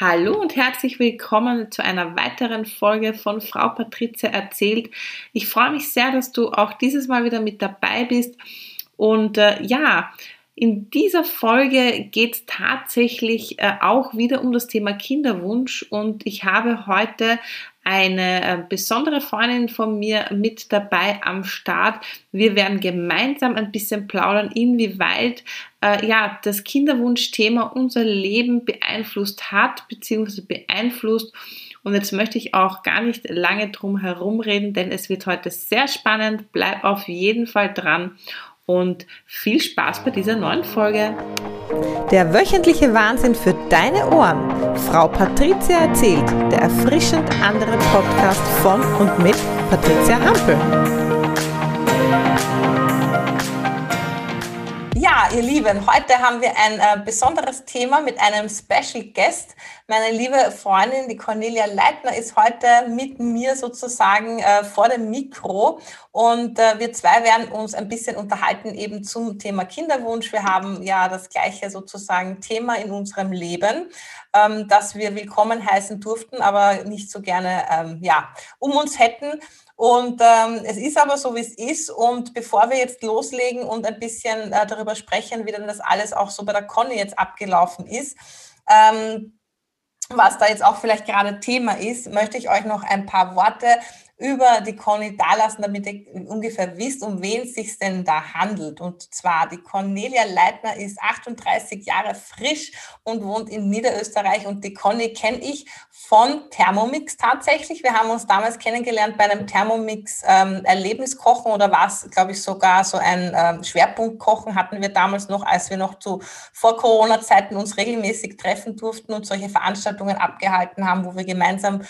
Hallo und herzlich willkommen zu einer weiteren Folge von Frau Patrizia erzählt. Ich freue mich sehr, dass du auch dieses Mal wieder mit dabei bist. Und äh, ja, in dieser Folge geht es tatsächlich äh, auch wieder um das Thema Kinderwunsch und ich habe heute eine äh, besondere Freundin von mir mit dabei am Start. Wir werden gemeinsam ein bisschen plaudern, inwieweit äh, ja, das Kinderwunschthema unser Leben beeinflusst hat bzw. beeinflusst. Und jetzt möchte ich auch gar nicht lange drum herumreden, denn es wird heute sehr spannend. Bleib auf jeden Fall dran und viel Spaß bei dieser neuen Folge. Der wöchentliche Wahnsinn für deine Ohren. Frau Patricia erzählt, der erfrischend andere Podcast von und mit Patricia Hampel. Ja, ihr Lieben, heute haben wir ein äh, besonderes Thema mit einem Special Guest. Meine liebe Freundin, die Cornelia Leitner, ist heute mit mir sozusagen äh, vor dem Mikro und äh, wir zwei werden uns ein bisschen unterhalten eben zum Thema Kinderwunsch. Wir haben ja das gleiche sozusagen Thema in unserem Leben, ähm, das wir willkommen heißen durften, aber nicht so gerne ähm, ja, um uns hätten. Und ähm, es ist aber so, wie es ist. Und bevor wir jetzt loslegen und ein bisschen äh, darüber sprechen, wie denn das alles auch so bei der Conny jetzt abgelaufen ist, ähm, was da jetzt auch vielleicht gerade Thema ist, möchte ich euch noch ein paar Worte über die Conny dalassen, damit ihr ungefähr wisst, um wen es sich denn da handelt. Und zwar die Cornelia Leitner ist 38 Jahre frisch und wohnt in Niederösterreich. Und die Conny kenne ich von Thermomix tatsächlich. Wir haben uns damals kennengelernt bei einem Thermomix ähm, Erlebniskochen oder war es, glaube ich, sogar so ein ähm, Schwerpunktkochen hatten wir damals noch, als wir noch zu vor Corona-Zeiten uns regelmäßig treffen durften und solche Veranstaltungen abgehalten haben, wo wir gemeinsam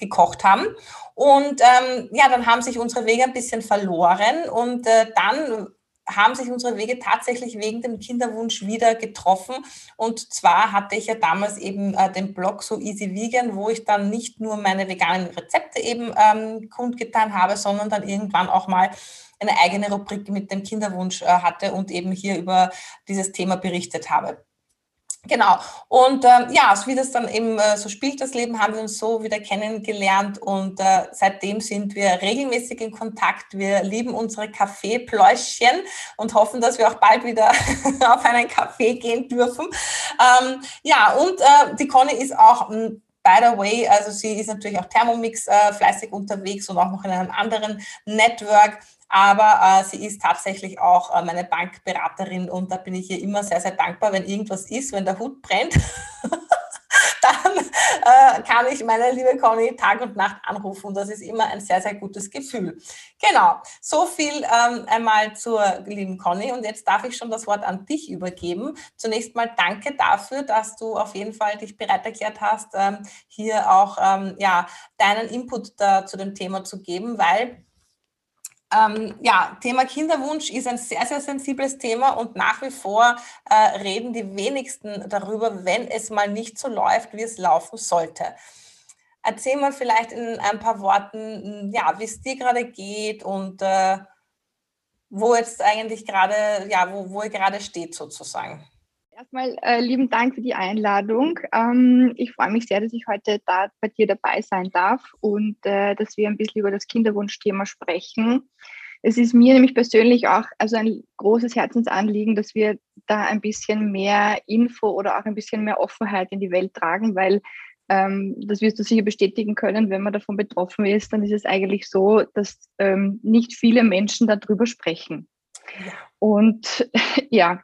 gekocht haben. Und ähm, ja, dann haben sich unsere Wege ein bisschen verloren und äh, dann haben sich unsere Wege tatsächlich wegen dem Kinderwunsch wieder getroffen. Und zwar hatte ich ja damals eben äh, den Blog So Easy Vegan, wo ich dann nicht nur meine veganen Rezepte eben ähm, kundgetan habe, sondern dann irgendwann auch mal eine eigene Rubrik mit dem Kinderwunsch äh, hatte und eben hier über dieses Thema berichtet habe. Genau. Und ähm, ja, so wie das dann eben äh, so spielt, das Leben, haben wir uns so wieder kennengelernt und äh, seitdem sind wir regelmäßig in Kontakt. Wir lieben unsere Kaffeepläuschchen und hoffen, dass wir auch bald wieder auf einen Kaffee gehen dürfen. Ähm, ja, und äh, die Conny ist auch hm, By the way, also sie ist natürlich auch Thermomix äh, fleißig unterwegs und auch noch in einem anderen Network aber äh, sie ist tatsächlich auch äh, meine Bankberaterin und da bin ich ihr immer sehr, sehr dankbar, wenn irgendwas ist, wenn der Hut brennt. dann äh, kann ich meine liebe Conny Tag und Nacht anrufen und das ist immer ein sehr, sehr gutes Gefühl. Genau, so viel ähm, einmal zur lieben Conny und jetzt darf ich schon das Wort an dich übergeben. Zunächst mal danke dafür, dass du auf jeden Fall dich bereit erklärt hast, ähm, hier auch ähm, ja, deinen Input da, zu dem Thema zu geben, weil ähm, ja, Thema Kinderwunsch ist ein sehr, sehr sensibles Thema und nach wie vor äh, reden die wenigsten darüber, wenn es mal nicht so läuft, wie es laufen sollte. Erzähl mal vielleicht in ein paar Worten, ja, wie es dir gerade geht und äh, wo jetzt eigentlich gerade, ja, wo, wo ihr gerade steht sozusagen. Erstmal äh, lieben Dank für die Einladung. Ähm, ich freue mich sehr, dass ich heute da bei dir dabei sein darf und äh, dass wir ein bisschen über das Kinderwunschthema sprechen. Es ist mir nämlich persönlich auch also ein großes Herzensanliegen, dass wir da ein bisschen mehr Info oder auch ein bisschen mehr Offenheit in die Welt tragen, weil ähm, das wirst du sicher bestätigen können, wenn man davon betroffen ist, dann ist es eigentlich so, dass ähm, nicht viele Menschen darüber sprechen. Ja. Und ja,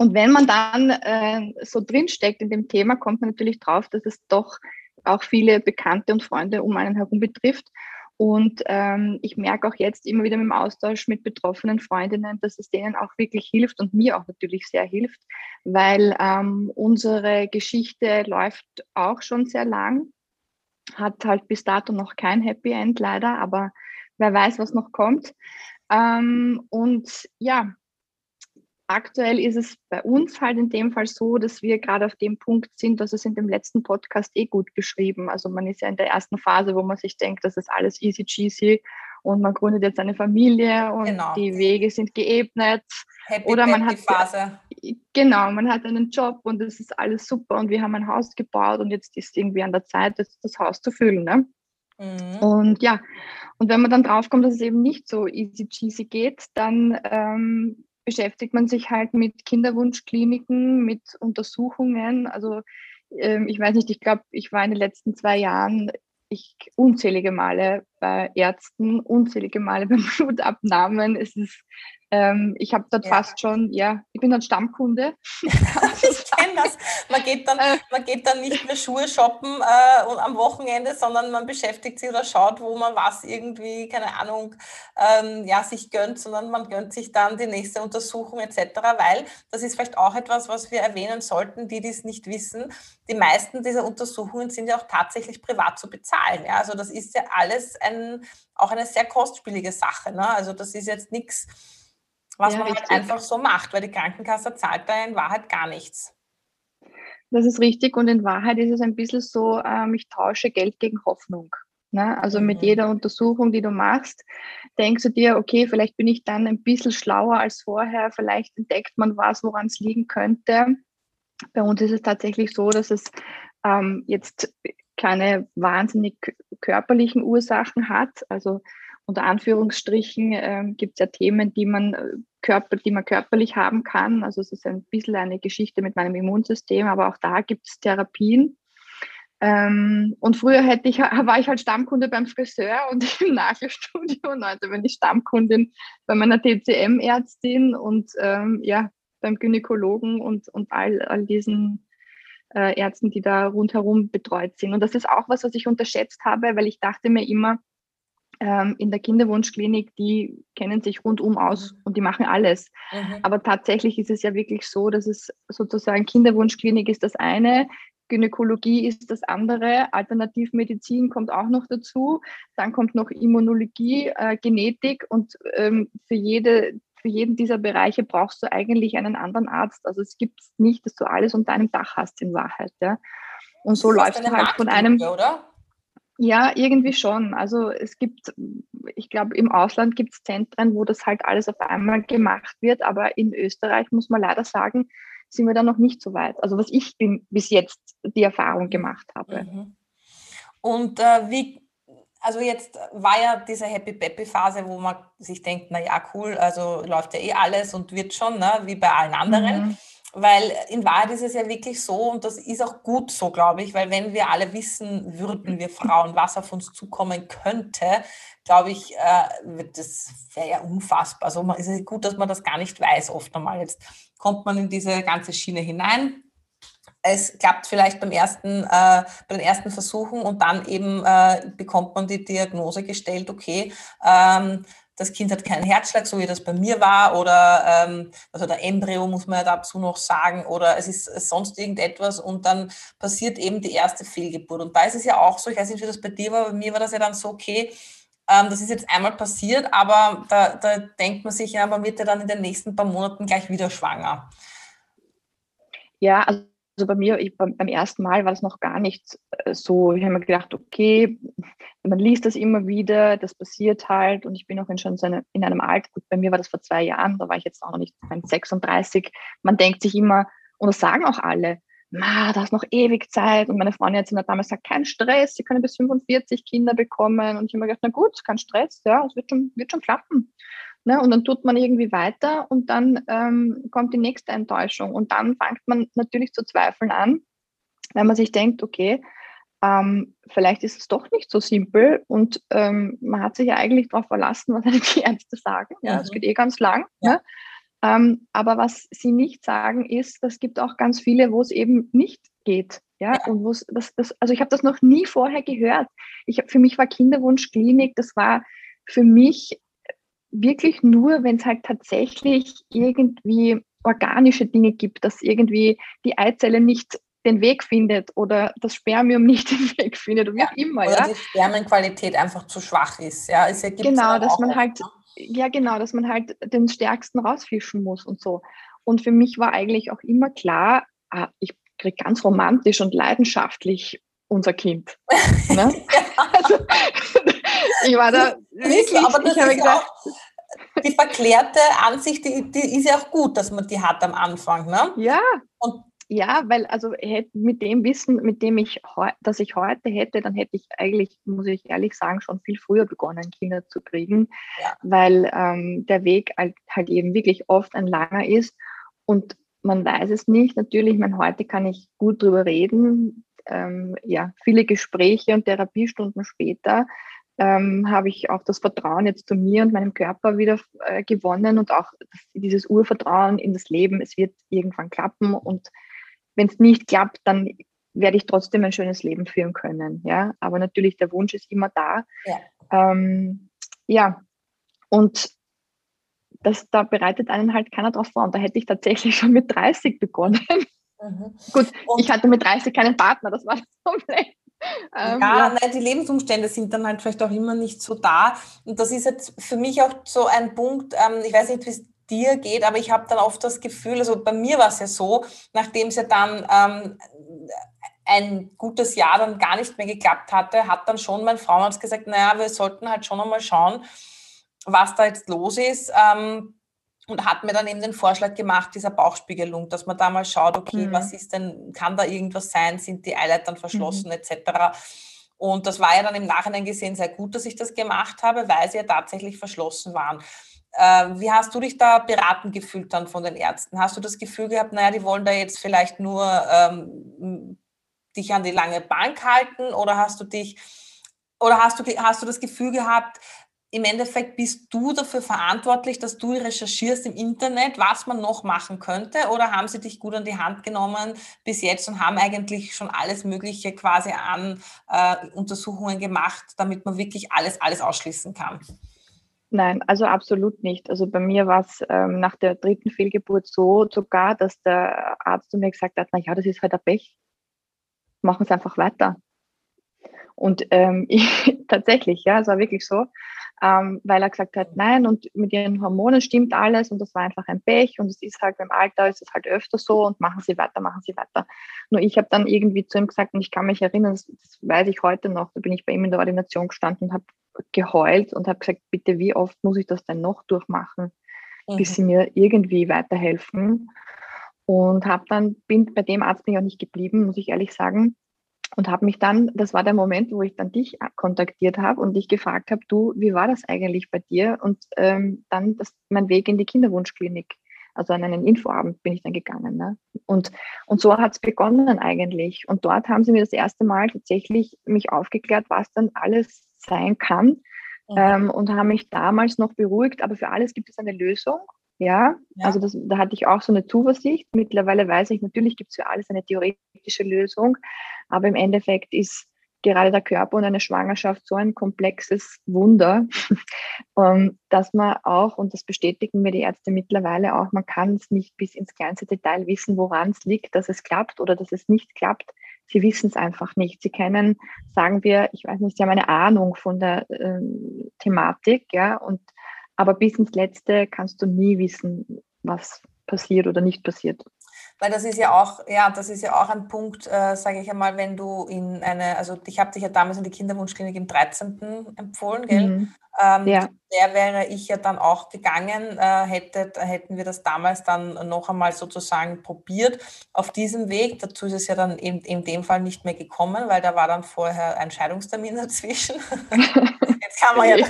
und wenn man dann äh, so drinsteckt in dem Thema, kommt man natürlich drauf, dass es doch auch viele Bekannte und Freunde um einen herum betrifft. Und ähm, ich merke auch jetzt immer wieder im Austausch mit betroffenen Freundinnen, dass es denen auch wirklich hilft und mir auch natürlich sehr hilft, weil ähm, unsere Geschichte läuft auch schon sehr lang, hat halt bis dato noch kein Happy End leider, aber wer weiß, was noch kommt. Ähm, und ja, Aktuell ist es bei uns halt in dem Fall so, dass wir gerade auf dem Punkt sind, dass es in dem letzten Podcast eh gut beschrieben. Also man ist ja in der ersten Phase, wo man sich denkt, das ist alles easy cheesy und man gründet jetzt eine Familie und genau. die Wege sind geebnet. Happy, oder man hat Phase. genau, man hat einen Job und es ist alles super und wir haben ein Haus gebaut und jetzt ist irgendwie an der Zeit, das, das Haus zu füllen. Ne? Mhm. Und ja, und wenn man dann draufkommt, dass es eben nicht so easy cheesy geht, dann ähm, beschäftigt man sich halt mit Kinderwunschkliniken, mit Untersuchungen. Also ähm, ich weiß nicht, ich glaube, ich war in den letzten zwei Jahren ich unzählige Male bei Ärzten, unzählige Male beim Blutabnahmen. Es ist ähm, ich habe dort ja. fast schon, ja, ich bin dann Stammkunde. ich kenne das. Man geht, dann, äh. man geht dann nicht mehr Schuhe shoppen äh, und am Wochenende, sondern man beschäftigt sich oder schaut, wo man was irgendwie, keine Ahnung, ähm, ja, sich gönnt, sondern man gönnt sich dann die nächste Untersuchung etc., weil das ist vielleicht auch etwas, was wir erwähnen sollten, die dies nicht wissen. Die meisten dieser Untersuchungen sind ja auch tatsächlich privat zu bezahlen. Ja? Also das ist ja alles ein, auch eine sehr kostspielige Sache. Ne? Also das ist jetzt nichts, was ja, man halt einfach so macht, weil die Krankenkasse zahlt da in Wahrheit gar nichts. Das ist richtig und in Wahrheit ist es ein bisschen so, ähm, ich tausche Geld gegen Hoffnung. Ne? Also mhm. mit jeder Untersuchung, die du machst, denkst du dir, okay, vielleicht bin ich dann ein bisschen schlauer als vorher, vielleicht entdeckt man was, woran es liegen könnte. Bei uns ist es tatsächlich so, dass es ähm, jetzt keine wahnsinnig körperlichen Ursachen hat. Also unter Anführungsstrichen äh, gibt es ja Themen, die man äh, Körper, die man körperlich haben kann. Also es ist ein bisschen eine Geschichte mit meinem Immunsystem, aber auch da gibt es Therapien. Ähm, und früher hätte ich, war ich halt Stammkunde beim Friseur und im Nagelstudio und heute bin ich Stammkundin bei meiner TCM-Ärztin und ähm, ja, beim Gynäkologen und, und all, all diesen äh, Ärzten, die da rundherum betreut sind. Und das ist auch was, was ich unterschätzt habe, weil ich dachte mir immer, ähm, in der Kinderwunschklinik, die kennen sich rundum aus mhm. und die machen alles. Mhm. Aber tatsächlich ist es ja wirklich so, dass es sozusagen Kinderwunschklinik ist das eine, Gynäkologie ist das andere, Alternativmedizin kommt auch noch dazu, dann kommt noch Immunologie, äh, Genetik und ähm, für jede für jeden dieser Bereiche brauchst du eigentlich einen anderen Arzt. Also es gibt nicht, dass du alles unter einem Dach hast in Wahrheit. Ja. Und so läuft es halt von einem. Oder? Ja, irgendwie schon. Also es gibt, ich glaube, im Ausland gibt es Zentren, wo das halt alles auf einmal gemacht wird, aber in Österreich muss man leider sagen, sind wir da noch nicht so weit. Also was ich bin, bis jetzt die Erfahrung gemacht habe. Mhm. Und äh, wie, also jetzt war ja diese Happy Peppy Phase, wo man sich denkt, na ja, cool, also läuft ja eh alles und wird schon, ne, wie bei allen anderen. Mhm. Weil in Wahrheit ist es ja wirklich so, und das ist auch gut so, glaube ich, weil wenn wir alle wissen würden, wir Frauen, was auf uns zukommen könnte, glaube ich, äh, das wäre ja unfassbar. Also es ist gut, dass man das gar nicht weiß, oft einmal. Jetzt kommt man in diese ganze Schiene hinein. Es klappt vielleicht beim ersten, äh, bei den ersten Versuchen und dann eben äh, bekommt man die Diagnose gestellt, okay, ähm, das Kind hat keinen Herzschlag, so wie das bei mir war, oder ähm, also der Embryo muss man ja dazu noch sagen, oder es ist sonst irgendetwas und dann passiert eben die erste Fehlgeburt. Und da ist es ja auch so, ich weiß nicht, wie das bei dir war, bei mir war das ja dann so, okay, ähm, das ist jetzt einmal passiert, aber da, da denkt man sich ja, man wird ja dann in den nächsten paar Monaten gleich wieder schwanger. Ja, also also bei mir, ich, beim, ersten Mal war das noch gar nicht äh, so. Ich habe mir gedacht, okay, man liest das immer wieder, das passiert halt und ich bin auch schon in einem Alter, gut, bei mir war das vor zwei Jahren, da war ich jetzt auch noch nicht 36. Man denkt sich immer, und das sagen auch alle, ma, da ist noch ewig Zeit. Und meine Freundin hat damals gesagt, kein Stress, sie können bis 45 Kinder bekommen. Und ich habe mir gedacht, na gut, kein Stress, ja, es wird schon, wird schon klappen. Ne? Und dann tut man irgendwie weiter und dann ähm, kommt die nächste Enttäuschung. Und dann fängt man natürlich zu zweifeln an, wenn man sich denkt, okay, ähm, vielleicht ist es doch nicht so simpel und ähm, man hat sich ja eigentlich darauf verlassen, was die Ärzte sagen. Ja, es mhm. geht eh ganz lang. Ja. Ne? Ähm, aber was sie nicht sagen, ist, es gibt auch ganz viele, wo es eben nicht geht. Ja, ja. und wo das, das, also ich habe das noch nie vorher gehört. Ich, für mich war Kinderwunschklinik, das war für mich wirklich nur, wenn es halt tatsächlich irgendwie organische Dinge gibt, dass irgendwie die Eizelle nicht den Weg findet oder das Spermium nicht den Weg findet oder wie auch immer. Oder ja. die Spermienqualität einfach zu schwach ist. Ja, es genau, dass man halt, ja genau, dass man halt den stärksten rausfischen muss und so. Und für mich war eigentlich auch immer klar, ah, ich kriege ganz romantisch und leidenschaftlich unser Kind. Ne? also, ich war da wirklich, aber das ich habe gesagt, die verklärte Ansicht, die, die, ist ja auch gut, dass man die hat am Anfang. Ne? Ja. Und ja, weil also mit dem Wissen, mit dem ich, das ich heute hätte, dann hätte ich eigentlich, muss ich ehrlich sagen, schon viel früher begonnen, Kinder zu kriegen, ja. weil ähm, der Weg halt, halt eben wirklich oft ein langer ist und man weiß es nicht. Natürlich, mein, heute kann ich gut drüber reden. Ähm, ja, viele Gespräche und Therapiestunden später ähm, habe ich auch das Vertrauen jetzt zu mir und meinem Körper wieder äh, gewonnen und auch dieses Urvertrauen in das Leben. Es wird irgendwann klappen und wenn es nicht klappt, dann werde ich trotzdem ein schönes Leben führen können. Ja, aber natürlich der Wunsch ist immer da. Ja, ähm, ja. und das, da bereitet einen halt keiner drauf vor. Und da hätte ich tatsächlich schon mit 30 begonnen. Mhm. Gut, und ich hatte mit 30 keinen Partner, das war das Problem. Ähm, ja, ja. Nein, die Lebensumstände sind dann halt vielleicht auch immer nicht so da. Und das ist jetzt für mich auch so ein Punkt, ähm, ich weiß nicht, wie es dir geht, aber ich habe dann oft das Gefühl, also bei mir war es ja so, nachdem es ja dann ähm, ein gutes Jahr dann gar nicht mehr geklappt hatte, hat dann schon mein Frauenarzt gesagt, naja, wir sollten halt schon einmal schauen, was da jetzt los ist. Ähm, und hat mir dann eben den Vorschlag gemacht, dieser Bauchspiegelung, dass man da mal schaut, okay, mhm. was ist denn, kann da irgendwas sein, sind die Eileitern verschlossen mhm. etc. Und das war ja dann im Nachhinein gesehen sehr gut, dass ich das gemacht habe, weil sie ja tatsächlich verschlossen waren. Äh, wie hast du dich da beraten gefühlt dann von den Ärzten? Hast du das Gefühl gehabt, naja, die wollen da jetzt vielleicht nur ähm, dich an die lange Bank halten oder hast du dich oder hast du, hast du das Gefühl gehabt, im Endeffekt bist du dafür verantwortlich, dass du recherchierst im Internet, was man noch machen könnte? Oder haben sie dich gut an die Hand genommen bis jetzt und haben eigentlich schon alles Mögliche quasi an äh, Untersuchungen gemacht, damit man wirklich alles, alles ausschließen kann? Nein, also absolut nicht. Also bei mir war es ähm, nach der dritten Fehlgeburt so sogar, dass der Arzt zu mir gesagt hat, na ja, das ist halt ein Pech. Machen Sie einfach weiter. Und ähm, ich, tatsächlich, ja, es war wirklich so, ähm, weil er gesagt hat, nein, und mit ihren Hormonen stimmt alles und das war einfach ein Pech und es ist halt beim Alter ist es halt öfter so und machen Sie weiter, machen Sie weiter. Nur ich habe dann irgendwie zu ihm gesagt und ich kann mich erinnern, das, das weiß ich heute noch, da bin ich bei ihm in der Ordination gestanden und habe geheult und habe gesagt, bitte, wie oft muss ich das denn noch durchmachen, mhm. bis sie mir irgendwie weiterhelfen. Und habe dann, bin bei dem Arzt bin ich auch nicht geblieben, muss ich ehrlich sagen. Und habe mich dann, das war der Moment, wo ich dann dich kontaktiert habe und dich gefragt habe, du, wie war das eigentlich bei dir? Und ähm, dann das, mein Weg in die Kinderwunschklinik also an einen Infoabend bin ich dann gegangen. Ne? Und, und so hat es begonnen eigentlich. Und dort haben sie mir das erste Mal tatsächlich mich aufgeklärt, was dann alles sein kann. Mhm. Ähm, und haben mich damals noch beruhigt, aber für alles gibt es eine Lösung. Ja, ja. also das, da hatte ich auch so eine Zuversicht. Mittlerweile weiß ich, natürlich gibt es für alles eine theoretische Lösung, aber im Endeffekt ist gerade der Körper und eine Schwangerschaft so ein komplexes Wunder, ähm, dass man auch, und das bestätigen mir die Ärzte mittlerweile auch, man kann es nicht bis ins kleinste Detail wissen, woran es liegt, dass es klappt oder dass es nicht klappt. Sie wissen es einfach nicht. Sie kennen, sagen wir, ich weiß nicht, Sie haben eine Ahnung von der äh, Thematik, ja, und aber bis ins Letzte kannst du nie wissen, was passiert oder nicht passiert. Weil das ist ja auch, ja, das ist ja auch ein Punkt, äh, sage ich einmal, wenn du in eine, also ich habe dich ja damals in die Kinderwunschklinik im 13. empfohlen, gell? Mhm. Ähm, ja. Der wäre ich ja dann auch gegangen, äh, hätte, hätten wir das damals dann noch einmal sozusagen probiert. Auf diesem Weg, dazu ist es ja dann eben in dem Fall nicht mehr gekommen, weil da war dann vorher ein Scheidungstermin dazwischen. Jetzt kann man ja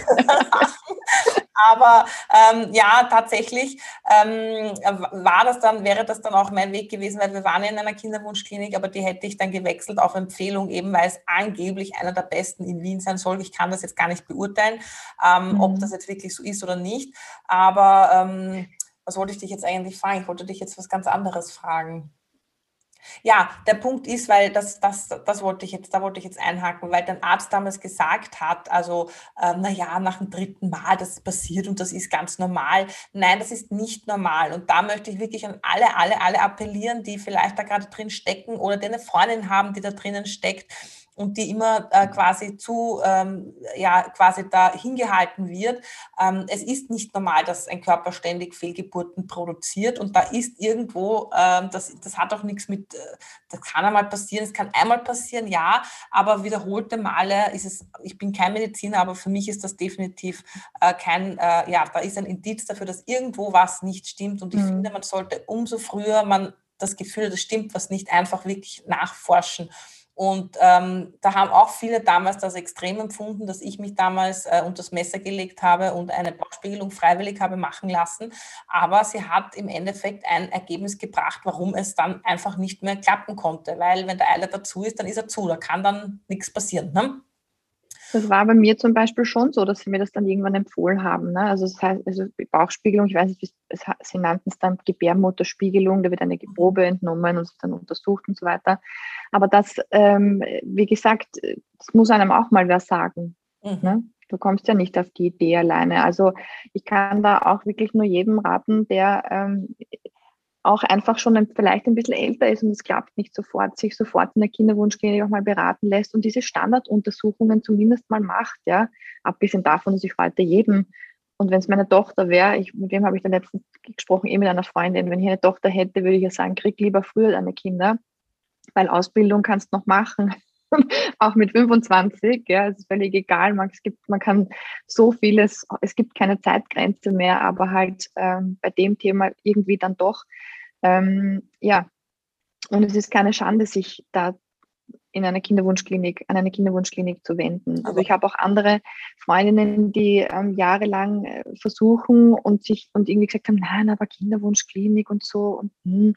Aber ähm, ja, tatsächlich ähm, war das dann, wäre das dann auch mein Weg gewesen, weil wir waren ja in einer Kinderwunschklinik, aber die hätte ich dann gewechselt auf Empfehlung, eben weil es angeblich einer der besten in Wien sein soll. Ich kann das jetzt gar nicht beurteilen, ähm, mhm. ob das jetzt wirklich so ist oder nicht. Aber ähm, was wollte ich dich jetzt eigentlich fragen? Ich wollte dich jetzt was ganz anderes fragen. Ja, der Punkt ist, weil das, das, das wollte ich jetzt, da wollte ich jetzt einhaken, weil dein Arzt damals gesagt hat, also ähm, naja, nach dem dritten Mal, das passiert und das ist ganz normal. Nein, das ist nicht normal. Und da möchte ich wirklich an alle, alle, alle appellieren, die vielleicht da gerade drin stecken oder die eine Freundin haben, die da drinnen steckt und die immer äh, quasi zu, ähm, ja, quasi da hingehalten wird. Ähm, es ist nicht normal, dass ein Körper ständig Fehlgeburten produziert und da ist irgendwo, ähm, das, das hat auch nichts mit, äh, das kann einmal passieren, es kann einmal passieren, ja, aber wiederholte Male ist es, ich bin kein Mediziner, aber für mich ist das definitiv äh, kein, äh, ja, da ist ein Indiz dafür, dass irgendwo was nicht stimmt und ich mhm. finde, man sollte umso früher man das Gefühl, das stimmt was nicht, einfach wirklich nachforschen. Und ähm, da haben auch viele damals das extrem empfunden, dass ich mich damals äh, unter das Messer gelegt habe und eine Bauchspiegelung freiwillig habe machen lassen. Aber sie hat im Endeffekt ein Ergebnis gebracht, warum es dann einfach nicht mehr klappen konnte. Weil wenn der Eiler dazu ist, dann ist er zu. Da kann dann nichts passieren. Ne? Das war bei mir zum Beispiel schon so, dass sie mir das dann irgendwann empfohlen haben. Ne? Also das heißt, also Bauchspiegelung, ich weiß nicht, es, sie nannten es dann Gebärmutterspiegelung, da wird eine Probe entnommen und dann untersucht und so weiter. Aber das, ähm, wie gesagt, das muss einem auch mal wer sagen. Mhm. Ne? Du kommst ja nicht auf die Idee alleine. Also ich kann da auch wirklich nur jedem raten, der ähm, auch einfach schon ein, vielleicht ein bisschen älter ist und es klappt nicht sofort, sich sofort in der Kinderwunschklinik auch mal beraten lässt und diese Standarduntersuchungen zumindest mal macht, ja, abgesehen davon, dass ich heute jedem und wenn es meine Tochter wäre, ich, mit wem habe ich dann letztens gesprochen, eh mit einer Freundin, wenn ich eine Tochter hätte, würde ich ja sagen, krieg lieber früher deine Kinder, weil Ausbildung kannst du noch machen, auch mit 25, ja, es ist völlig egal, man, es gibt, man kann so vieles, es gibt keine Zeitgrenze mehr, aber halt ähm, bei dem Thema irgendwie dann doch, ähm, ja, und es ist keine Schande, sich da in einer Kinderwunschklinik, an eine Kinderwunschklinik zu wenden. Also ich habe auch andere Freundinnen, die ähm, jahrelang äh, versuchen und sich und irgendwie gesagt haben, nein, aber Kinderwunschklinik und so und hm,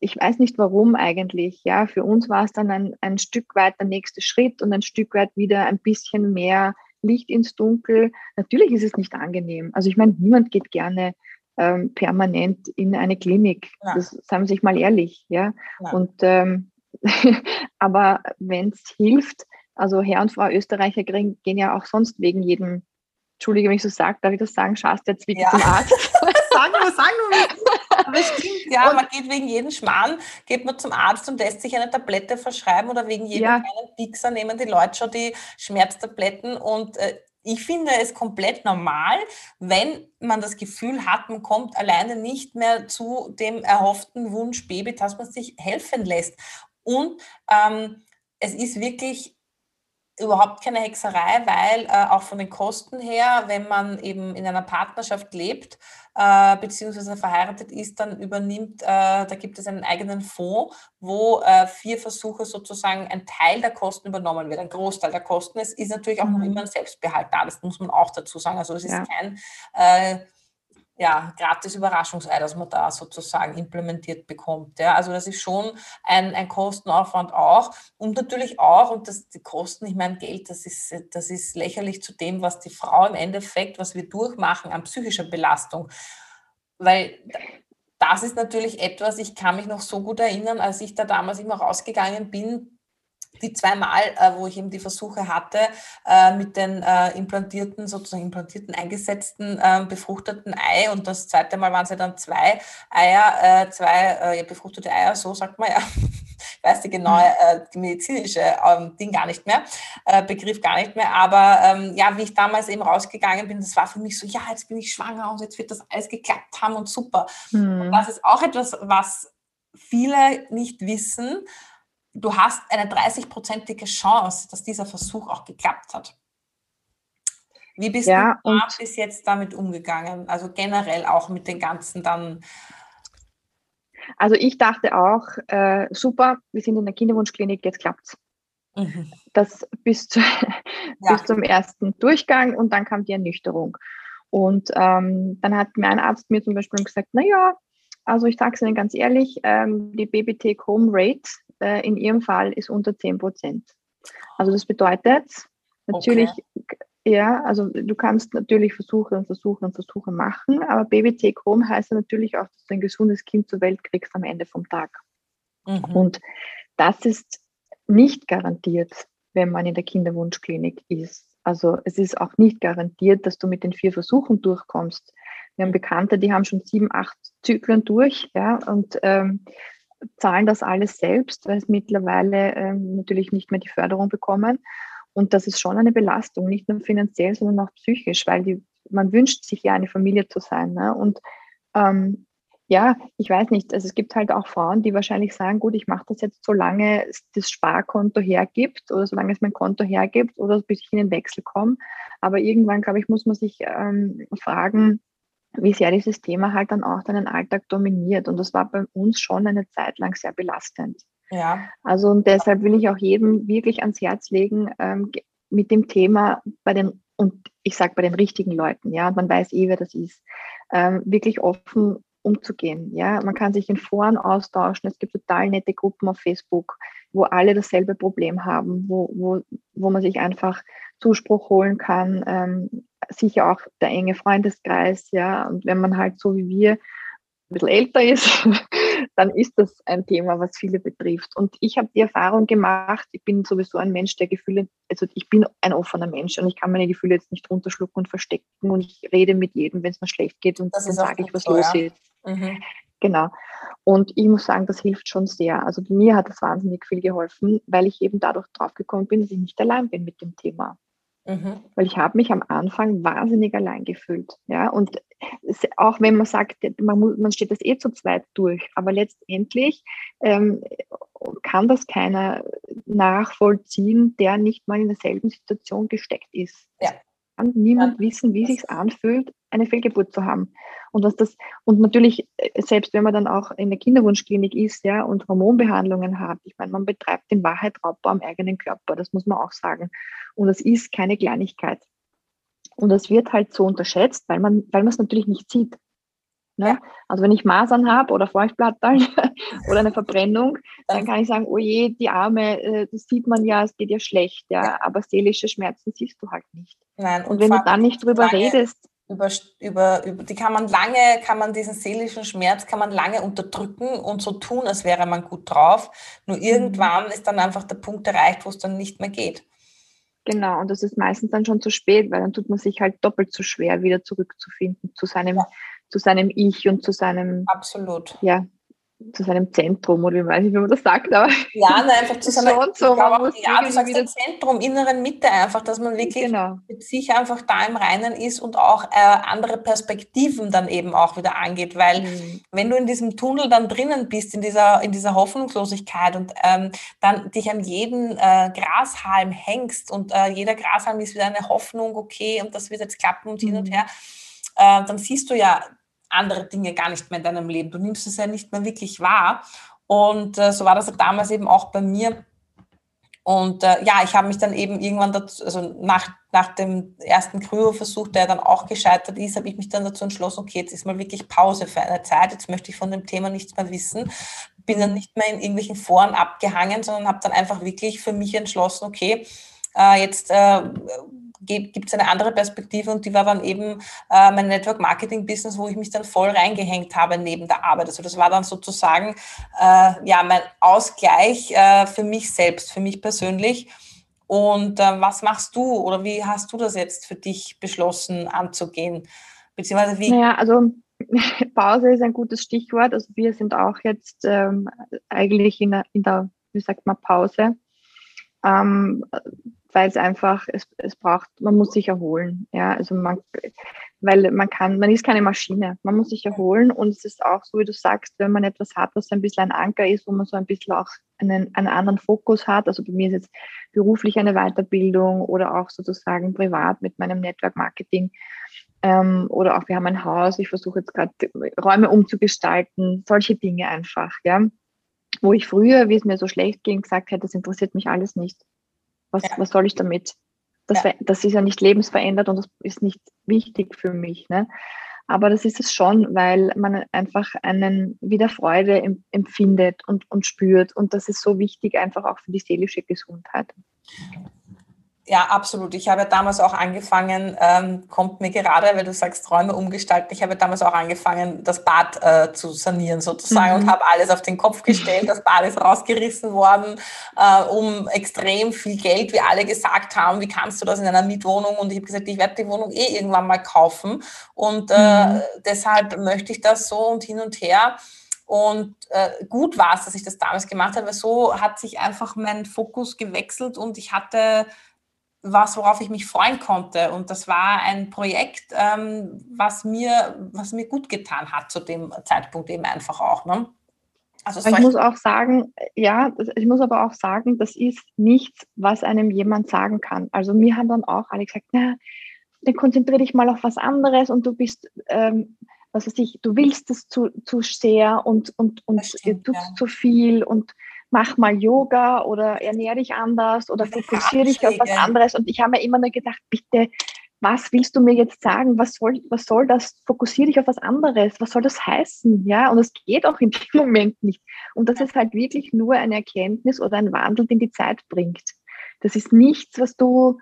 ich weiß nicht warum eigentlich. Ja, für uns war es dann ein, ein Stück weit der nächste Schritt und ein Stück weit wieder ein bisschen mehr Licht ins Dunkel. Natürlich ist es nicht angenehm. Also ich meine, niemand geht gerne ähm, permanent in eine Klinik. Ja. Das sagen Sie sich mal ehrlich, ja. ja. Und ähm, aber wenn es hilft, also Herr und Frau Österreicher kriegen, gehen ja auch sonst wegen jedem, Entschuldige, wenn ich so sage, darf ich das sagen, Schaß der Zwick ja. zum Arzt. sagen wir, sagen wir. Aber stimmt, ja, und man geht wegen jedem Schmarrn, geht man zum Arzt und lässt sich eine Tablette verschreiben oder wegen jedem ja. kleinen Pixer nehmen die Leute schon die Schmerztabletten und äh, ich finde es komplett normal, wenn man das Gefühl hat, man kommt alleine nicht mehr zu dem erhofften Wunsch Baby, dass man sich helfen lässt. Und ähm, es ist wirklich überhaupt keine Hexerei, weil äh, auch von den Kosten her, wenn man eben in einer Partnerschaft lebt, äh, beziehungsweise verheiratet ist, dann übernimmt, äh, da gibt es einen eigenen Fonds, wo äh, vier Versuche sozusagen ein Teil der Kosten übernommen wird, ein Großteil der Kosten. Es ist natürlich auch mhm. noch immer ein Selbstbehalt da, das muss man auch dazu sagen. Also es ist ja. kein äh, ja, gratis Überraschungsei, das man da sozusagen implementiert bekommt. Ja. Also das ist schon ein, ein Kostenaufwand auch. Und natürlich auch, und das, die Kosten, ich meine, Geld, das ist, das ist lächerlich zu dem, was die Frau im Endeffekt, was wir durchmachen an psychischer Belastung. Weil das ist natürlich etwas, ich kann mich noch so gut erinnern, als ich da damals immer rausgegangen bin, die zwei Mal, äh, wo ich eben die Versuche hatte, äh, mit den äh, implantierten, sozusagen implantierten, eingesetzten, äh, befruchteten Ei und das zweite Mal waren es ja dann zwei Eier, äh, zwei äh, befruchtete Eier, so sagt man ja. Ich weiß die genaue, mhm. die medizinische ähm, Ding gar nicht mehr, Begriff gar nicht mehr, aber ähm, ja, wie ich damals eben rausgegangen bin, das war für mich so, ja, jetzt bin ich schwanger und jetzt wird das alles geklappt haben und super. Mhm. Und das ist auch etwas, was viele nicht wissen, du hast eine 30-prozentige Chance, dass dieser Versuch auch geklappt hat. Wie bist ja, du bis jetzt damit umgegangen? Also generell auch mit den ganzen dann. Also ich dachte auch, äh, super, wir sind in der Kinderwunschklinik, jetzt klappt's. Mhm. Das bis, zu, ja. bis zum ersten Durchgang und dann kam die Ernüchterung. Und ähm, dann hat mein Arzt mir zum Beispiel gesagt, naja, also ich sage es Ihnen ganz ehrlich, ähm, die BBT-Home-Rate äh, in Ihrem Fall ist unter 10 Prozent. Also das bedeutet natürlich, okay. ja, also du kannst natürlich Versuche und Versuche und Versuche machen, aber BBT Chrom heißt natürlich auch, dass du ein gesundes Kind zur Welt kriegst am Ende vom Tag. Mhm. Und das ist nicht garantiert, wenn man in der Kinderwunschklinik ist. Also es ist auch nicht garantiert, dass du mit den vier Versuchen durchkommst. Wir haben Bekannte, die haben schon sieben, acht Zyklen durch, ja, und ähm, zahlen das alles selbst, weil es mittlerweile ähm, natürlich nicht mehr die Förderung bekommen. Und das ist schon eine Belastung, nicht nur finanziell, sondern auch psychisch, weil die, man wünscht sich ja eine Familie zu sein. Ne? Und ähm, ja, ich weiß nicht, also es gibt halt auch Frauen, die wahrscheinlich sagen, gut, ich mache das jetzt, solange es das Sparkonto hergibt oder solange es mein Konto hergibt oder bis ich in den Wechsel komme. Aber irgendwann, glaube ich, muss man sich ähm, fragen, wie sehr dieses Thema halt dann auch deinen Alltag dominiert. Und das war bei uns schon eine Zeit lang sehr belastend. Ja. Also und deshalb will ich auch jedem wirklich ans Herz legen, ähm, mit dem Thema bei den, und ich sage bei den richtigen Leuten, ja, man weiß eh, wer das ist, ähm, wirklich offen umzugehen. Ja, man kann sich in Foren austauschen. Es gibt total nette Gruppen auf Facebook, wo alle dasselbe Problem haben, wo, wo, wo man sich einfach Zuspruch holen kann. Ähm, sicher auch der enge Freundeskreis, ja. Und wenn man halt so wie wir ein bisschen älter ist, dann ist das ein Thema, was viele betrifft. Und ich habe die Erfahrung gemacht, ich bin sowieso ein Mensch, der Gefühle, also ich bin ein offener Mensch und ich kann meine Gefühle jetzt nicht runterschlucken und verstecken und ich rede mit jedem, wenn es mir schlecht geht und das dann sage ich, was so, los ja. ist. Mhm. Genau. Und ich muss sagen, das hilft schon sehr. Also mir hat das wahnsinnig viel geholfen, weil ich eben dadurch draufgekommen bin, dass ich nicht allein bin mit dem Thema. Mhm. Weil ich habe mich am Anfang wahnsinnig allein gefühlt. Ja? Und es, auch wenn man sagt, man, muss, man steht das eh zu zweit durch, aber letztendlich ähm, kann das keiner nachvollziehen, der nicht mal in derselben Situation gesteckt ist. Ja. Kann niemand ja. wissen, wie sich anfühlt, eine Fehlgeburt zu haben. Und was das, und natürlich, äh, selbst wenn man dann auch in der Kinderwunschklinik ist, ja, und Hormonbehandlungen hat, ich meine, man betreibt in Wahrheit Raubbau am eigenen Körper, das muss man auch sagen. Und das ist keine Kleinigkeit. Und das wird halt so unterschätzt, weil man, weil man es natürlich nicht sieht. Ne? Also wenn ich Masern habe oder Feuchtblatteln oder eine Verbrennung, dann kann ich sagen, oh je, die Arme, äh, das sieht man ja, es geht ja schlecht, ja, aber seelische Schmerzen siehst du halt nicht. Nein, und, und wenn du dann nicht drüber redest, über, über, über, die kann man lange, kann man diesen seelischen Schmerz, kann man lange unterdrücken und so tun, als wäre man gut drauf. Nur mhm. irgendwann ist dann einfach der Punkt erreicht, wo es dann nicht mehr geht. Genau, und das ist meistens dann schon zu spät, weil dann tut man sich halt doppelt so schwer, wieder zurückzufinden zu seinem, ja. Zu seinem Ich und zu seinem Absolut. Ja, zu seinem Zentrum oder wie weiß ich, wie man das sagt, aber ja, nein, einfach zu seinem so, auch, ja, du sagst Zentrum, inneren Mitte einfach, dass man wirklich genau. mit sich einfach da im Reinen ist und auch äh, andere Perspektiven dann eben auch wieder angeht, weil mhm. wenn du in diesem Tunnel dann drinnen bist, in dieser, in dieser Hoffnungslosigkeit und ähm, dann dich an jeden äh, Grashalm hängst und äh, jeder Grashalm ist wieder eine Hoffnung, okay, und das wird jetzt klappen und mhm. hin und mhm. her, äh, dann siehst du ja andere Dinge gar nicht mehr in deinem Leben. Du nimmst es ja nicht mehr wirklich wahr. Und äh, so war das damals eben auch bei mir. Und äh, ja, ich habe mich dann eben irgendwann dazu, also nach, nach dem ersten Kryoversuch, der dann auch gescheitert ist, habe ich mich dann dazu entschlossen, okay, jetzt ist mal wirklich Pause für eine Zeit, jetzt möchte ich von dem Thema nichts mehr wissen. Bin dann nicht mehr in irgendwelchen Foren abgehangen, sondern habe dann einfach wirklich für mich entschlossen, okay, äh, jetzt äh, gibt es eine andere Perspektive und die war dann eben äh, mein Network Marketing Business, wo ich mich dann voll reingehängt habe neben der Arbeit. Also das war dann sozusagen äh, ja mein Ausgleich äh, für mich selbst, für mich persönlich. Und äh, was machst du oder wie hast du das jetzt für dich beschlossen anzugehen? Beziehungsweise wie? Naja, also Pause ist ein gutes Stichwort. Also wir sind auch jetzt ähm, eigentlich in der, in der, wie sagt man, Pause. Ähm, weil es einfach, es, braucht, man muss sich erholen. Ja, also man, weil man kann, man ist keine Maschine, man muss sich erholen und es ist auch so, wie du sagst, wenn man etwas hat, was ein bisschen ein Anker ist, wo man so ein bisschen auch einen, einen anderen Fokus hat. Also bei mir ist jetzt beruflich eine Weiterbildung oder auch sozusagen privat mit meinem Network Marketing. Ähm, oder auch wir haben ein Haus, ich versuche jetzt gerade Räume umzugestalten, solche Dinge einfach, ja. Wo ich früher, wie es mir so schlecht ging, gesagt hätte, das interessiert mich alles nicht. Was, ja. was soll ich damit? Das, ja. das ist ja nicht lebensverändert und das ist nicht wichtig für mich. Ne? Aber das ist es schon, weil man einfach einen wieder Freude empfindet und, und spürt. Und das ist so wichtig einfach auch für die seelische Gesundheit. Ja, absolut. Ich habe damals auch angefangen, ähm, kommt mir gerade, weil du sagst, Räume umgestalten, ich habe damals auch angefangen, das Bad äh, zu sanieren sozusagen mhm. und habe alles auf den Kopf gestellt. Das Bad ist rausgerissen worden, äh, um extrem viel Geld, wie alle gesagt haben, wie kannst du das in einer Mietwohnung? Und ich habe gesagt, ich werde die Wohnung eh irgendwann mal kaufen und äh, mhm. deshalb möchte ich das so und hin und her. Und äh, gut war es, dass ich das damals gemacht habe, weil so hat sich einfach mein Fokus gewechselt und ich hatte was, worauf ich mich freuen konnte. Und das war ein Projekt, ähm, was, mir, was mir gut getan hat zu dem Zeitpunkt eben einfach auch. Ne? Also ich muss auch sagen, ja, ich muss aber auch sagen, das ist nichts, was einem jemand sagen kann. Also mir haben dann auch alle gesagt, na, dann konzentriere dich mal auf was anderes und du bist, ähm, was weiß ich, du willst es zu, zu sehr und, und, und stimmt, tust ja. zu viel und mach mal Yoga oder ernähre dich anders oder fokussiere dich auf was anderes. Und ich habe mir immer nur gedacht, bitte, was willst du mir jetzt sagen? Was soll, was soll das? Fokussiere dich auf was anderes. Was soll das heißen? Ja, und es geht auch in dem Moment nicht. Und das ist halt wirklich nur eine Erkenntnis oder ein Wandel, den die Zeit bringt. Das ist nichts, was du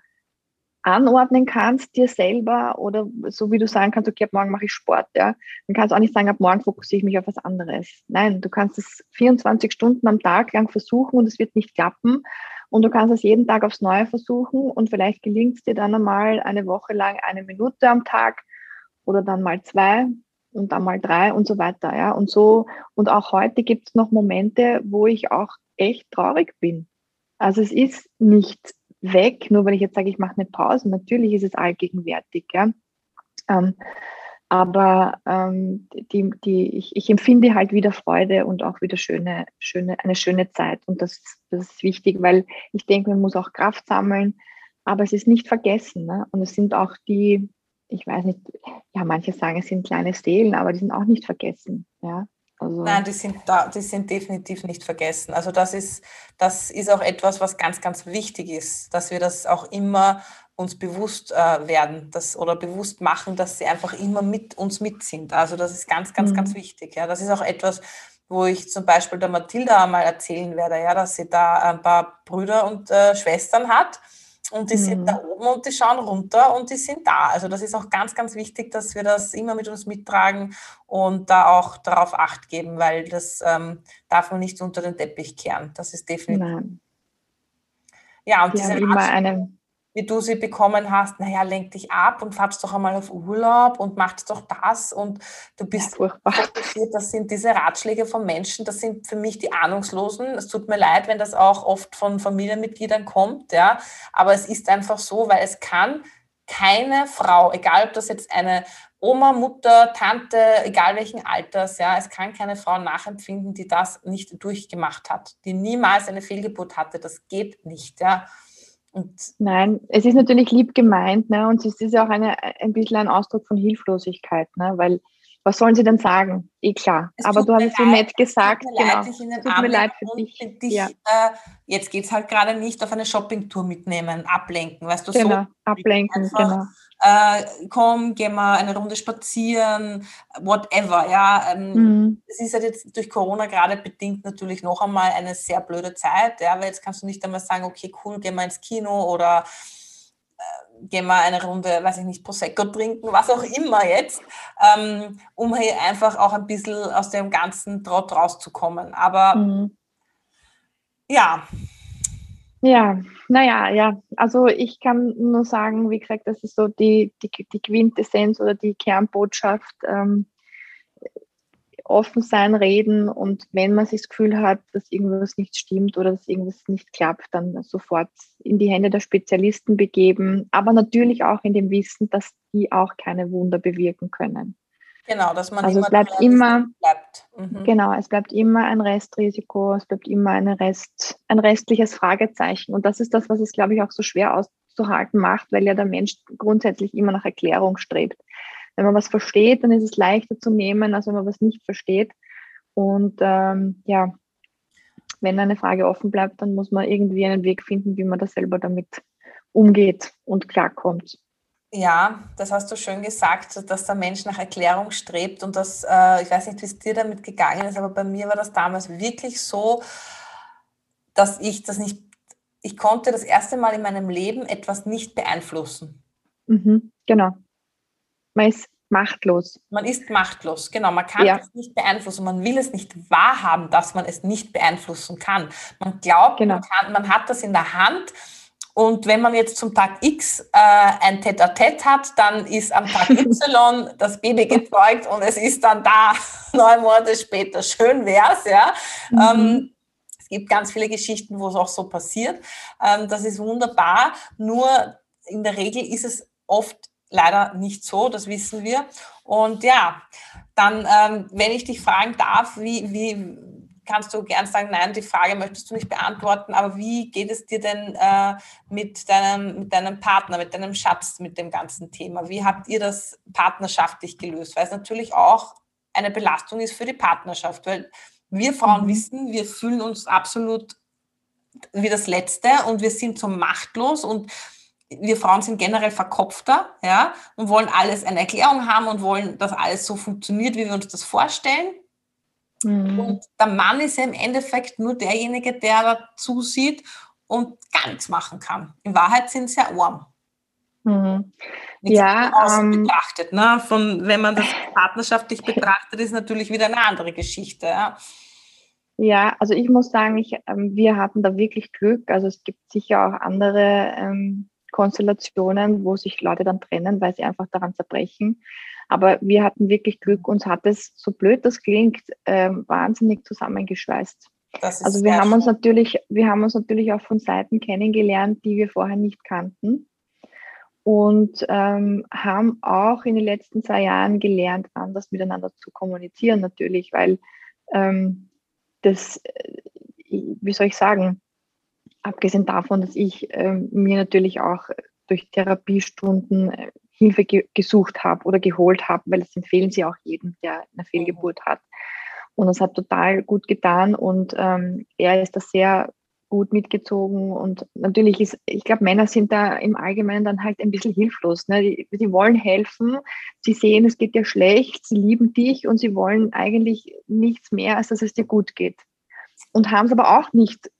anordnen kannst dir selber oder so wie du sagen kannst, okay, ab morgen mache ich Sport, ja, dann kannst du auch nicht sagen, ab morgen fokussiere ich mich auf was anderes. Nein, du kannst es 24 Stunden am Tag lang versuchen und es wird nicht klappen. Und du kannst es jeden Tag aufs Neue versuchen und vielleicht gelingt es dir dann einmal eine Woche lang eine Minute am Tag oder dann mal zwei und dann mal drei und so weiter. Ja. Und so, und auch heute gibt es noch Momente, wo ich auch echt traurig bin. Also es ist nicht weg, nur weil ich jetzt sage, ich mache eine Pause. Natürlich ist es allgegenwärtig. Ja. Ähm, aber ähm, die, die, ich, ich, empfinde halt wieder Freude und auch wieder schöne, schöne, eine schöne Zeit. Und das, das ist wichtig, weil ich denke, man muss auch Kraft sammeln, aber es ist nicht vergessen. Ne? Und es sind auch die, ich weiß nicht, ja, manche sagen, es sind kleine Seelen, aber die sind auch nicht vergessen. Ja? Also Nein, die sind, da, die sind definitiv nicht vergessen. Also das ist, das ist auch etwas, was ganz, ganz wichtig ist, dass wir das auch immer uns bewusst äh, werden das, oder bewusst machen, dass sie einfach immer mit uns mit sind. Also das ist ganz, ganz, mhm. ganz wichtig. Ja. Das ist auch etwas, wo ich zum Beispiel der Mathilda mal erzählen werde, ja, dass sie da ein paar Brüder und äh, Schwestern hat und die mhm. sind da oben und die schauen runter und die sind da. Also das ist auch ganz, ganz wichtig, dass wir das immer mit uns mittragen und da auch darauf acht geben, weil das ähm, darf man nicht unter den Teppich kehren. Das ist definitiv. Nein. Ja, und die diese immer eine wie du sie bekommen hast, naja, lenk dich ab und fahrst doch einmal auf Urlaub und machst doch das und du bist ja, fokussiert. Das sind diese Ratschläge von Menschen, das sind für mich die Ahnungslosen. Es tut mir leid, wenn das auch oft von Familienmitgliedern kommt, ja, aber es ist einfach so, weil es kann keine Frau, egal ob das jetzt eine Oma, Mutter, Tante, egal welchen Alters, ja, es kann keine Frau nachempfinden, die das nicht durchgemacht hat, die niemals eine Fehlgeburt hatte. Das geht nicht, ja. Und Nein, es ist natürlich lieb gemeint, ne? Und es ist ja auch eine, ein bisschen ein Ausdruck von Hilflosigkeit, ne? Weil was sollen sie denn sagen? Eh klar. Es Aber du hast es so nett gesagt. Tut mir genau. leid, ich tut mir leid für dich. dich ja. äh, jetzt geht es halt gerade nicht auf eine Shoppingtour mitnehmen, ablenken, weißt du, genau, so. ablenken, einfach, genau äh, komm, geh mal eine Runde spazieren, whatever. Ja, ähm, mhm. es ist halt jetzt durch Corona gerade bedingt natürlich noch einmal eine sehr blöde Zeit, ja, weil jetzt kannst du nicht einmal sagen, okay, cool, geh mal ins Kino oder äh, geh mal eine Runde, weiß ich nicht, Prosecco trinken, was auch immer jetzt, ähm, um hier einfach auch ein bisschen aus dem ganzen Trott rauszukommen. Aber mhm. ja, ja, naja, ja. Also ich kann nur sagen, wie gesagt, das ist so die, die, die Quintessenz oder die Kernbotschaft. Ähm, offen sein, reden und wenn man sich das Gefühl hat, dass irgendwas nicht stimmt oder dass irgendwas nicht klappt, dann sofort in die Hände der Spezialisten begeben, aber natürlich auch in dem Wissen, dass die auch keine Wunder bewirken können. Genau, dass man also es bleibt immer bleibt. Mhm. Genau, es bleibt immer ein Restrisiko, es bleibt immer eine Rest, ein restliches Fragezeichen. Und das ist das, was es, glaube ich, auch so schwer auszuhalten macht, weil ja der Mensch grundsätzlich immer nach Erklärung strebt. Wenn man was versteht, dann ist es leichter zu nehmen, als wenn man was nicht versteht. Und ähm, ja, wenn eine Frage offen bleibt, dann muss man irgendwie einen Weg finden, wie man da selber damit umgeht und klarkommt. Ja, das hast du schön gesagt, dass der Mensch nach Erklärung strebt und das, äh, ich weiß nicht, wie es dir damit gegangen ist, aber bei mir war das damals wirklich so, dass ich das nicht, ich konnte das erste Mal in meinem Leben etwas nicht beeinflussen. Mhm, genau. Man ist machtlos. Man ist machtlos, genau. Man kann ja. es nicht beeinflussen. Man will es nicht wahrhaben, dass man es nicht beeinflussen kann. Man glaubt, genau. man, kann, man hat das in der Hand Und wenn man jetzt zum Tag X äh, ein Tête-à-Tête hat, dann ist am Tag Y das Baby gezeugt und es ist dann da neun Monate später. Schön wär's, ja. Mhm. Ähm, es gibt ganz viele Geschichten, wo es auch so passiert. Ähm, das ist wunderbar. Nur in der Regel ist es oft leider nicht so, das wissen wir. Und ja, dann, ähm, wenn ich dich fragen darf, wie, wie, kannst du gern sagen, nein, die Frage möchtest du nicht beantworten, aber wie geht es dir denn äh, mit, deinem, mit deinem Partner, mit deinem Schatz, mit dem ganzen Thema? Wie habt ihr das partnerschaftlich gelöst? Weil es natürlich auch eine Belastung ist für die Partnerschaft, weil wir Frauen mhm. wissen, wir fühlen uns absolut wie das Letzte und wir sind so machtlos und wir Frauen sind generell verkopfter, ja, und wollen alles eine Erklärung haben und wollen, dass alles so funktioniert, wie wir uns das vorstellen. Mhm. Und der Mann ist ja im Endeffekt nur derjenige, der da zusieht und gar nichts machen kann. In Wahrheit sind sie ja arm. Mhm. Ja, ähm, betrachtet. Ne? Von, wenn man das partnerschaftlich betrachtet, ist natürlich wieder eine andere Geschichte. Ja, ja also ich muss sagen, ich, ähm, wir hatten da wirklich Glück. Also es gibt sicher auch andere ähm, Konstellationen, wo sich Leute dann trennen, weil sie einfach daran zerbrechen. Aber wir hatten wirklich Glück, uns hat es, so blöd das klingt, äh, wahnsinnig zusammengeschweißt. Also wir haben uns natürlich, wir haben uns natürlich auch von Seiten kennengelernt, die wir vorher nicht kannten. Und ähm, haben auch in den letzten zwei Jahren gelernt, anders miteinander zu kommunizieren, natürlich, weil ähm, das, äh, wie soll ich sagen, abgesehen davon, dass ich ähm, mir natürlich auch durch Therapiestunden äh, Hilfe ge gesucht habe oder geholt habe, weil das empfehlen sie auch jedem, der eine Fehlgeburt hat. Und das hat total gut getan und ähm, er ist da sehr gut mitgezogen und natürlich ist, ich glaube, Männer sind da im Allgemeinen dann halt ein bisschen hilflos. Ne? Die, die wollen helfen, sie sehen, es geht dir schlecht, sie lieben dich und sie wollen eigentlich nichts mehr, als dass es dir gut geht. Und haben es aber auch nicht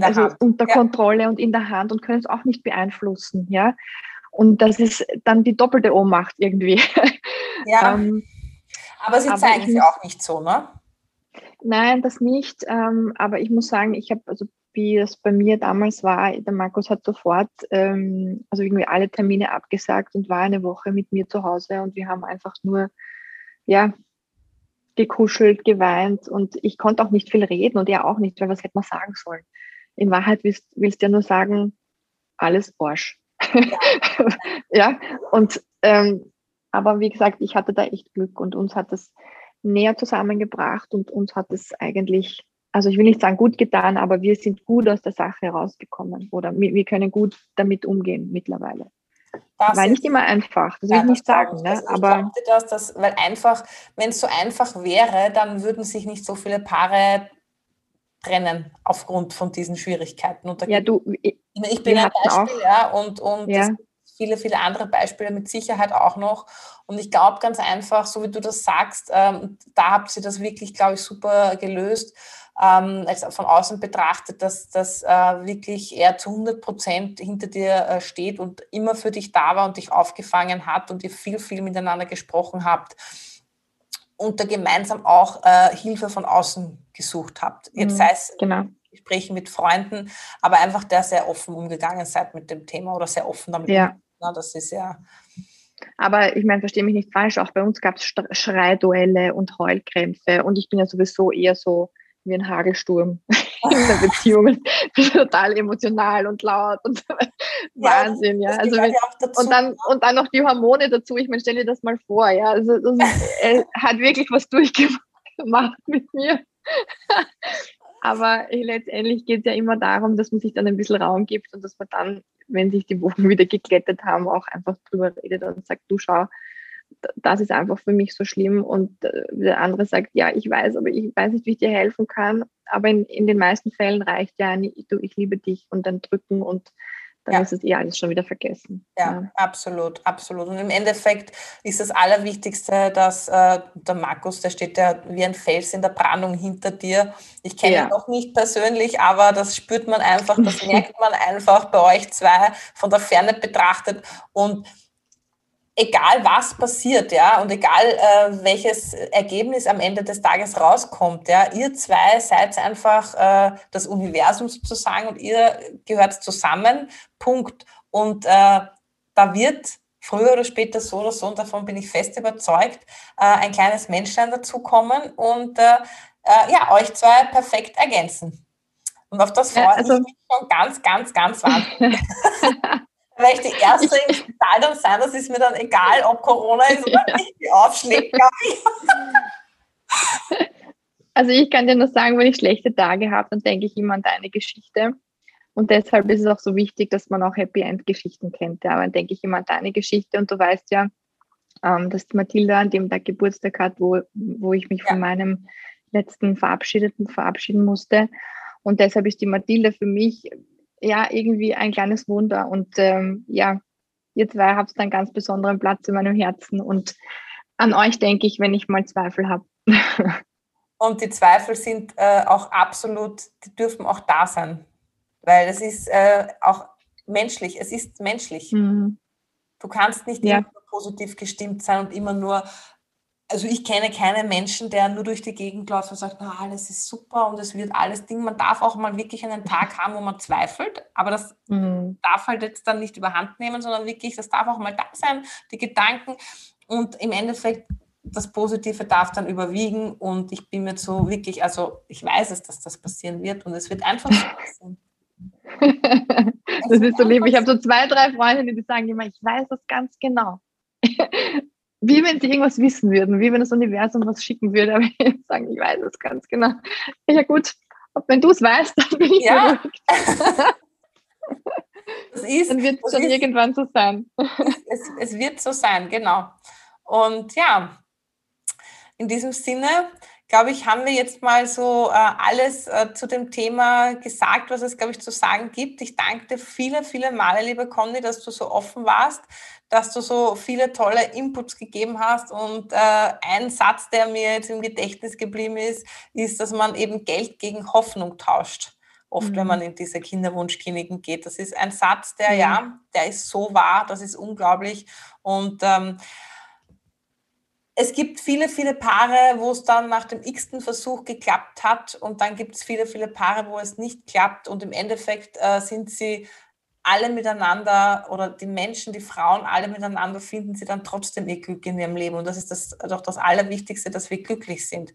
also unter ja. Kontrolle und in der Hand und können es auch nicht beeinflussen. Ja? Und das ist dann die doppelte Ohnmacht irgendwie. Ja. ähm, aber sie zeigen sie auch nicht so, ne? Nein, das nicht. Ähm, aber ich muss sagen, ich habe, also wie das bei mir damals war, der Markus hat sofort, ähm, also irgendwie alle Termine abgesagt und war eine Woche mit mir zu Hause und wir haben einfach nur, ja, gekuschelt, geweint und ich konnte auch nicht viel reden und er auch nicht, weil was hätte man sagen sollen? In Wahrheit willst, willst du ja nur sagen, alles Arsch. ja, und ähm, aber wie gesagt, ich hatte da echt Glück und uns hat das näher zusammengebracht und uns hat es eigentlich, also ich will nicht sagen gut getan, aber wir sind gut aus der Sache herausgekommen oder wir, wir können gut damit umgehen mittlerweile. Das war nicht immer einfach, das ja, will ich nicht sagen. Ne? Also aber das, dass, weil einfach, wenn es so einfach wäre, dann würden sich nicht so viele Paare trennen aufgrund von diesen Schwierigkeiten. Und ja, du, ich, ich bin ein Beispiel, auch, ja, und, und ja. viele, viele andere Beispiele mit Sicherheit auch noch. Und ich glaube ganz einfach, so wie du das sagst, ähm, da habt ihr das wirklich, glaube ich, super gelöst. Ähm, also von außen betrachtet, dass das äh, wirklich er zu 100 Prozent hinter dir äh, steht und immer für dich da war und dich aufgefangen hat und ihr viel, viel miteinander gesprochen habt und da gemeinsam auch äh, Hilfe von außen gesucht habt. Jetzt mhm, sei es genau. Gesprächen mit Freunden, aber einfach der sehr offen umgegangen seid mit dem Thema oder sehr offen damit. Ja. Na, das ist ja. Aber ich meine, verstehe mich nicht falsch, auch bei uns gab es Schreiduelle und Heulkrämpfe und ich bin ja sowieso eher so wie ein Hagelsturm in der Beziehung. total emotional und laut und Wahnsinn, ja. Also wenn, und dann und dann noch die Hormone dazu. Ich meine, stell dir das mal vor, ja. Also das ist, hat wirklich was durchgemacht mit mir. Aber letztendlich geht es ja immer darum, dass man sich dann ein bisschen Raum gibt und dass man dann, wenn sich die Wogen wieder geglättet haben, auch einfach drüber redet und sagt, du schau, das ist einfach für mich so schlimm. Und äh, der andere sagt, ja, ich weiß, aber ich weiß nicht, wie ich dir helfen kann. Aber in, in den meisten Fällen reicht ja, du, ich liebe dich und dann drücken und dann ja. ist es eh alles schon wieder vergessen. Ja, ja, absolut, absolut. Und im Endeffekt ist das Allerwichtigste, dass äh, der Markus, der steht ja wie ein Fels in der Brandung hinter dir. Ich kenne ja. ihn noch nicht persönlich, aber das spürt man einfach, das merkt man einfach bei euch zwei von der Ferne betrachtet. Und egal was passiert, ja, und egal äh, welches Ergebnis am Ende des Tages rauskommt, ja, ihr zwei seid einfach äh, das Universum sozusagen und ihr gehört zusammen, Punkt. Und äh, da wird früher oder später so oder so, und davon bin ich fest überzeugt, äh, ein kleines Menschlein dazukommen und äh, äh, ja, euch zwei perfekt ergänzen. Und auf das freue ja, also, ich mich schon ganz, ganz, ganz wahnsinnig. werde ich die Erste im Spital dann sein, das ist mir dann egal, ob Corona ist oder ja. nicht, die aufschlägt, ich. Also ich kann dir nur sagen, wenn ich schlechte Tage habe, dann denke ich immer an deine Geschichte. Und deshalb ist es auch so wichtig, dass man auch Happy End Geschichten kennt. Ja, dann denke ich immer an deine Geschichte und du weißt ja, ähm, dass Mathilda an dem Tag Geburtstag hat, wo, wo ich mich ja. von meinem letzten Verabschiedeten verabschieden musste. Und deshalb ist die Mathilda für mich ja irgendwie ein kleines Wunder. Und ähm, ja, ihr zwei habt einen ganz besonderen Platz in meinem Herzen. Und an euch denke ich, wenn ich mal Zweifel habe. und die Zweifel sind äh, auch absolut, die dürfen auch da sein. Weil es ist äh, auch menschlich, es ist menschlich. Mhm. Du kannst nicht ja. immer positiv gestimmt sein und immer nur also ich kenne keinen Menschen, der nur durch die Gegend läuft und sagt, na, alles ist super und es wird alles Ding. Man darf auch mal wirklich einen Tag haben, wo man zweifelt, aber das mhm. darf halt jetzt dann nicht überhand nehmen, sondern wirklich, das darf auch mal da sein, die Gedanken und im Endeffekt das Positive darf dann überwiegen und ich bin mir so wirklich, also ich weiß es, dass das passieren wird und es wird einfach so passieren. das ist so lieb. Ich habe so zwei, drei Freundinnen, die sagen immer, ich weiß das ganz genau wie wenn sie irgendwas wissen würden, wie wenn das Universum was schicken würde, aber ich sagen, ich weiß es ganz genau. Ja gut, wenn du es weißt, dann bin ich ja. Das ist, dann wird es dann ist, irgendwann so sein. Es, es wird so sein, genau. Und ja, in diesem Sinne glaube ich, haben wir jetzt mal so äh, alles äh, zu dem Thema gesagt, was es, glaube ich, zu sagen gibt. Ich danke dir viele, viele Male, liebe Conny, dass du so offen warst, dass du so viele tolle Inputs gegeben hast. Und äh, ein Satz, der mir jetzt im Gedächtnis geblieben ist, ist, dass man eben Geld gegen Hoffnung tauscht. Oft, mhm. wenn man in diese Kinderwunschkliniken geht. Das ist ein Satz, der, mhm. ja, der ist so wahr, das ist unglaublich. Und ähm, es gibt viele, viele Paare, wo es dann nach dem x-ten Versuch geklappt hat und dann gibt es viele, viele Paare, wo es nicht klappt und im Endeffekt äh, sind sie alle miteinander oder die Menschen, die Frauen alle miteinander finden sie dann trotzdem ihr Glück in ihrem Leben und das ist das, doch das Allerwichtigste, dass wir glücklich sind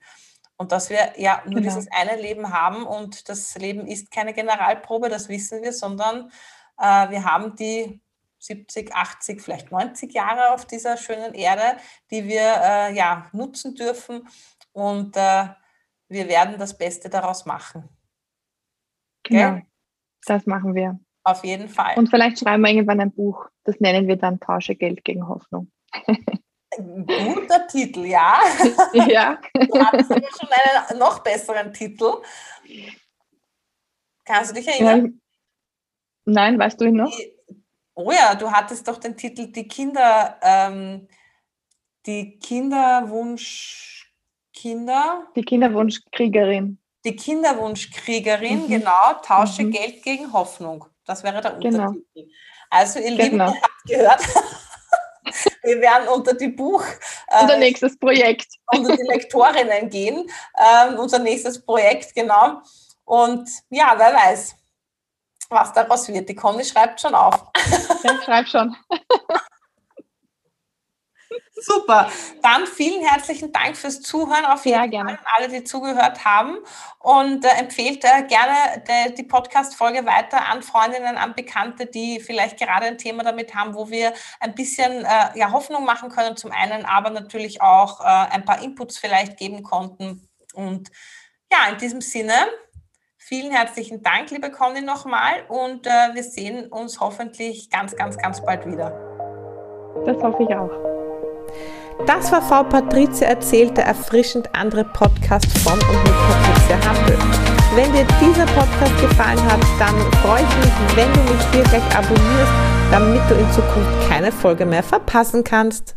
und dass wir ja nur genau. dieses eine Leben haben und das Leben ist keine Generalprobe, das wissen wir, sondern äh, wir haben die 70, 80, vielleicht 90 Jahre auf dieser schönen Erde, die wir äh, ja, nutzen dürfen. Und äh, wir werden das Beste daraus machen. Genau, das machen wir. Auf jeden Fall. Und vielleicht schreiben wir irgendwann ein Buch, das nennen wir dann Tausche Geld gegen Hoffnung. Guter Titel, ja. Ja. Du hattest aber schon einen noch besseren Titel. Kannst du dich erinnern? Nein, weißt du ihn noch? Die, Oh ja, du hattest doch den Titel Die Kinder, ähm, die Kinderwunschkinder. Die Kinderwunschkriegerin. Die Kinderwunschkriegerin, mhm. genau, tausche mhm. Geld gegen Hoffnung. Das wäre der genau. Untertitel. Also ihr Lieben, genau. ihr habt gehört, wir werden unter die Buch... Äh, unser nächstes Projekt. Unter die Lektorinnen gehen. Äh, unser nächstes Projekt, genau. Und ja, wer weiß, was daraus wird. Die Conny schreibt schon auf. Ja, ich schreibe schon. Super. Dann vielen herzlichen Dank fürs Zuhören auf jeden Fall an alle, die zugehört haben. Und äh, empfehlt äh, gerne de, die Podcast-Folge weiter an Freundinnen, an Bekannte, die vielleicht gerade ein Thema damit haben, wo wir ein bisschen äh, ja, Hoffnung machen können, zum einen, aber natürlich auch äh, ein paar Inputs vielleicht geben konnten. Und ja, in diesem Sinne Vielen herzlichen Dank, liebe Conny, nochmal und äh, wir sehen uns hoffentlich ganz, ganz, ganz bald wieder. Das hoffe ich auch. Das war Frau Patricia erzählt, der erfrischend andere Podcast von und mit Patricia Hampel. Wenn dir dieser Podcast gefallen hat, dann freue ich mich, wenn du mich hier gleich abonnierst, damit du in Zukunft keine Folge mehr verpassen kannst.